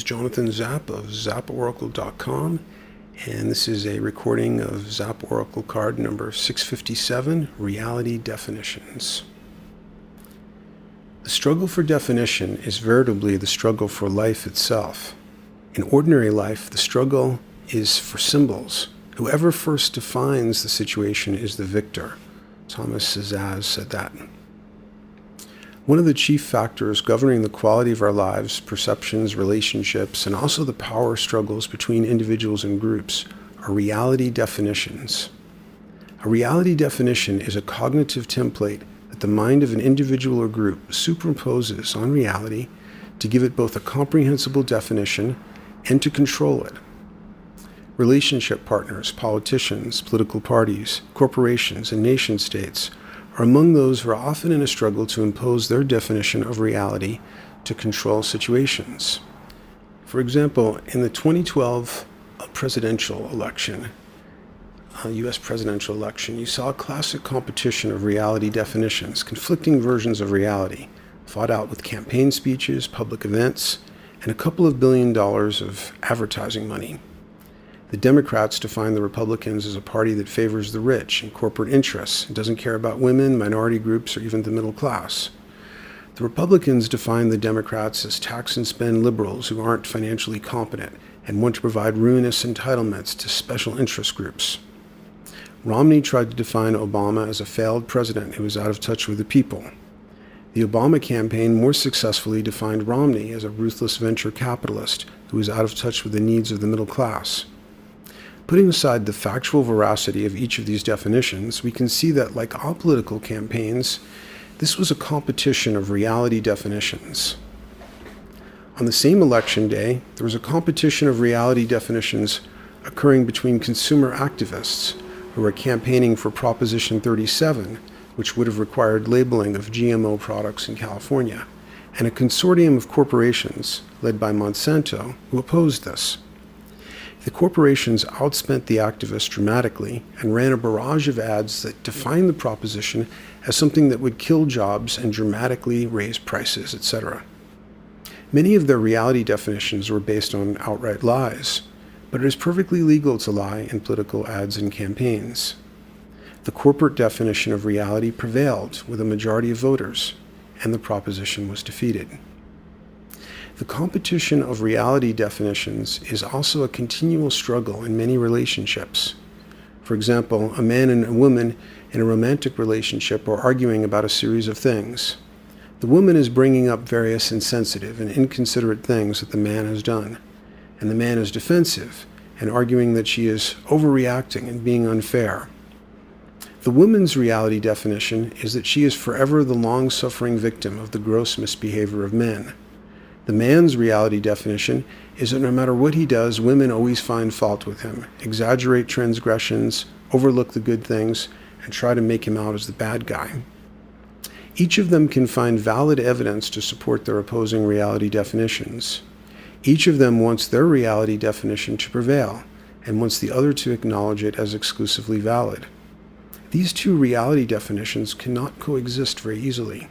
Jonathan Zap of zaporacle.com, and this is a recording of Zap Oracle card number 657 Reality Definitions. The struggle for definition is veritably the struggle for life itself. In ordinary life, the struggle is for symbols. Whoever first defines the situation is the victor. Thomas Szasz said that. One of the chief factors governing the quality of our lives, perceptions, relationships, and also the power struggles between individuals and groups are reality definitions. A reality definition is a cognitive template that the mind of an individual or group superimposes on reality to give it both a comprehensible definition and to control it. Relationship partners, politicians, political parties, corporations, and nation states are among those who are often in a struggle to impose their definition of reality to control situations. For example, in the 2012 presidential election, uh, US presidential election, you saw a classic competition of reality definitions, conflicting versions of reality, fought out with campaign speeches, public events, and a couple of billion dollars of advertising money. The Democrats define the Republicans as a party that favors the rich and corporate interests and doesn't care about women, minority groups, or even the middle class. The Republicans define the Democrats as tax and spend liberals who aren't financially competent and want to provide ruinous entitlements to special interest groups. Romney tried to define Obama as a failed president who was out of touch with the people. The Obama campaign more successfully defined Romney as a ruthless venture capitalist who was out of touch with the needs of the middle class. Putting aside the factual veracity of each of these definitions, we can see that, like all political campaigns, this was a competition of reality definitions. On the same election day, there was a competition of reality definitions occurring between consumer activists who were campaigning for Proposition 37, which would have required labeling of GMO products in California, and a consortium of corporations, led by Monsanto, who opposed this. The corporations outspent the activists dramatically and ran a barrage of ads that defined the proposition as something that would kill jobs and dramatically raise prices, etc. Many of their reality definitions were based on outright lies, but it is perfectly legal to lie in political ads and campaigns. The corporate definition of reality prevailed with a majority of voters, and the proposition was defeated. The competition of reality definitions is also a continual struggle in many relationships. For example, a man and a woman in a romantic relationship are arguing about a series of things. The woman is bringing up various insensitive and inconsiderate things that the man has done, and the man is defensive and arguing that she is overreacting and being unfair. The woman's reality definition is that she is forever the long suffering victim of the gross misbehavior of men. The man's reality definition is that no matter what he does, women always find fault with him, exaggerate transgressions, overlook the good things, and try to make him out as the bad guy. Each of them can find valid evidence to support their opposing reality definitions. Each of them wants their reality definition to prevail and wants the other to acknowledge it as exclusively valid. These two reality definitions cannot coexist very easily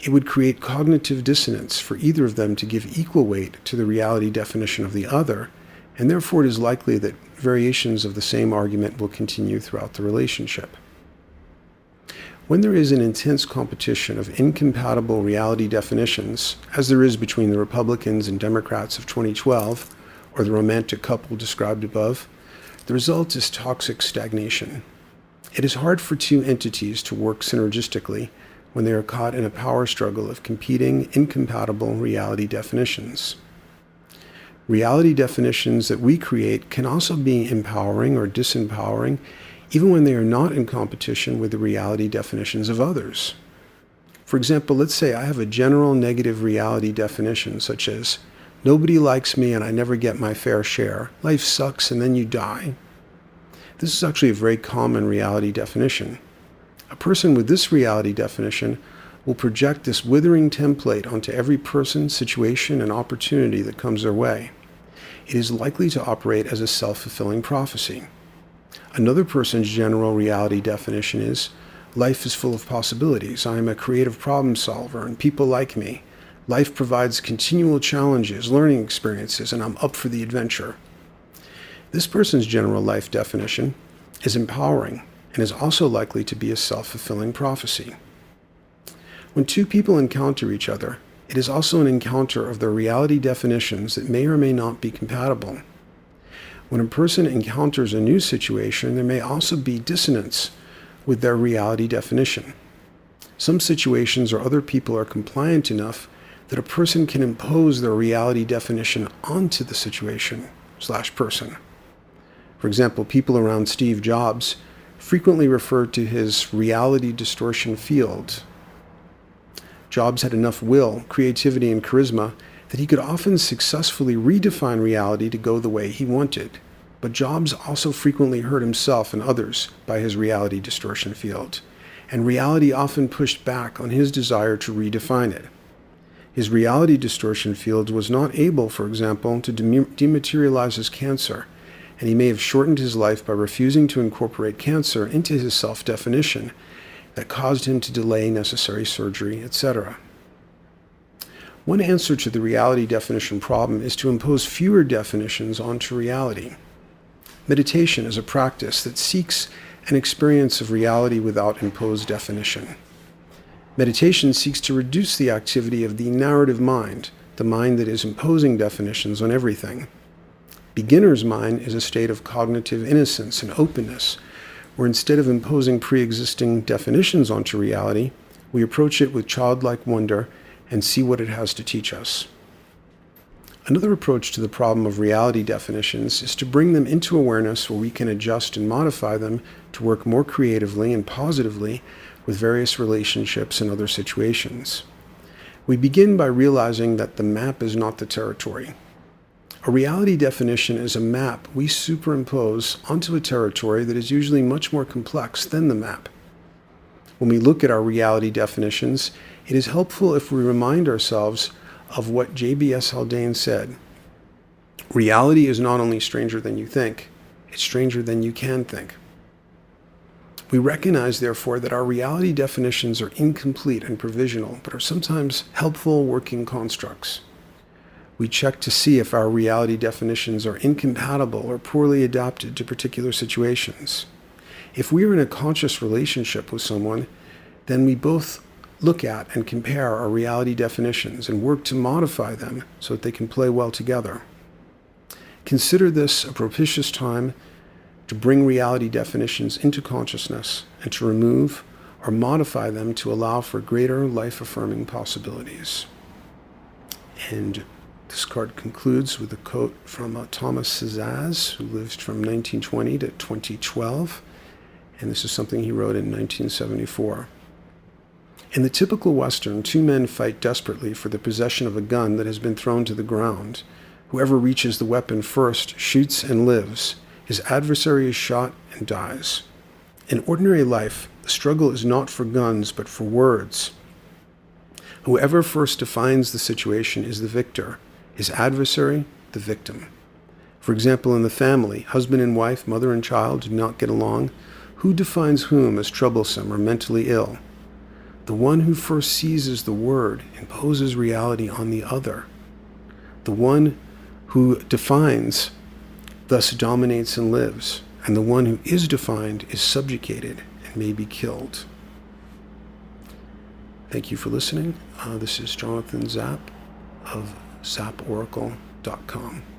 it would create cognitive dissonance for either of them to give equal weight to the reality definition of the other, and therefore it is likely that variations of the same argument will continue throughout the relationship. When there is an intense competition of incompatible reality definitions, as there is between the Republicans and Democrats of 2012, or the romantic couple described above, the result is toxic stagnation. It is hard for two entities to work synergistically when they are caught in a power struggle of competing, incompatible reality definitions. Reality definitions that we create can also be empowering or disempowering, even when they are not in competition with the reality definitions of others. For example, let's say I have a general negative reality definition, such as nobody likes me and I never get my fair share, life sucks and then you die. This is actually a very common reality definition. A person with this reality definition will project this withering template onto every person, situation, and opportunity that comes their way. It is likely to operate as a self fulfilling prophecy. Another person's general reality definition is life is full of possibilities. I am a creative problem solver and people like me. Life provides continual challenges, learning experiences, and I'm up for the adventure. This person's general life definition is empowering and is also likely to be a self fulfilling prophecy. When two people encounter each other, it is also an encounter of their reality definitions that may or may not be compatible. When a person encounters a new situation, there may also be dissonance with their reality definition. Some situations or other people are compliant enough that a person can impose their reality definition onto the situation slash person. For example, people around Steve Jobs frequently referred to his reality distortion field. Jobs had enough will, creativity, and charisma that he could often successfully redefine reality to go the way he wanted. But Jobs also frequently hurt himself and others by his reality distortion field, and reality often pushed back on his desire to redefine it. His reality distortion field was not able, for example, to dematerialize his cancer, and he may have shortened his life by refusing to incorporate cancer into his self definition that caused him to delay necessary surgery, etc. One answer to the reality definition problem is to impose fewer definitions onto reality. Meditation is a practice that seeks an experience of reality without imposed definition. Meditation seeks to reduce the activity of the narrative mind, the mind that is imposing definitions on everything. Beginner's mind is a state of cognitive innocence and openness, where instead of imposing pre existing definitions onto reality, we approach it with childlike wonder and see what it has to teach us. Another approach to the problem of reality definitions is to bring them into awareness where we can adjust and modify them to work more creatively and positively with various relationships and other situations. We begin by realizing that the map is not the territory. A reality definition is a map we superimpose onto a territory that is usually much more complex than the map. When we look at our reality definitions, it is helpful if we remind ourselves of what J.B.S. Haldane said. Reality is not only stranger than you think, it's stranger than you can think. We recognize, therefore, that our reality definitions are incomplete and provisional, but are sometimes helpful working constructs. We check to see if our reality definitions are incompatible or poorly adapted to particular situations. If we are in a conscious relationship with someone, then we both look at and compare our reality definitions and work to modify them so that they can play well together. Consider this a propitious time to bring reality definitions into consciousness and to remove or modify them to allow for greater life affirming possibilities. And this card concludes with a quote from uh, Thomas Szasz, who lived from 1920 to 2012. And this is something he wrote in 1974. In the typical Western, two men fight desperately for the possession of a gun that has been thrown to the ground. Whoever reaches the weapon first shoots and lives. His adversary is shot and dies. In ordinary life, the struggle is not for guns, but for words. Whoever first defines the situation is the victor, his adversary, the victim. For example, in the family, husband and wife, mother and child do not get along. Who defines whom as troublesome or mentally ill? The one who first seizes the word imposes reality on the other. The one who defines thus dominates and lives, and the one who is defined is subjugated and may be killed. Thank you for listening. Uh, this is Jonathan Zap of zaporacle.com.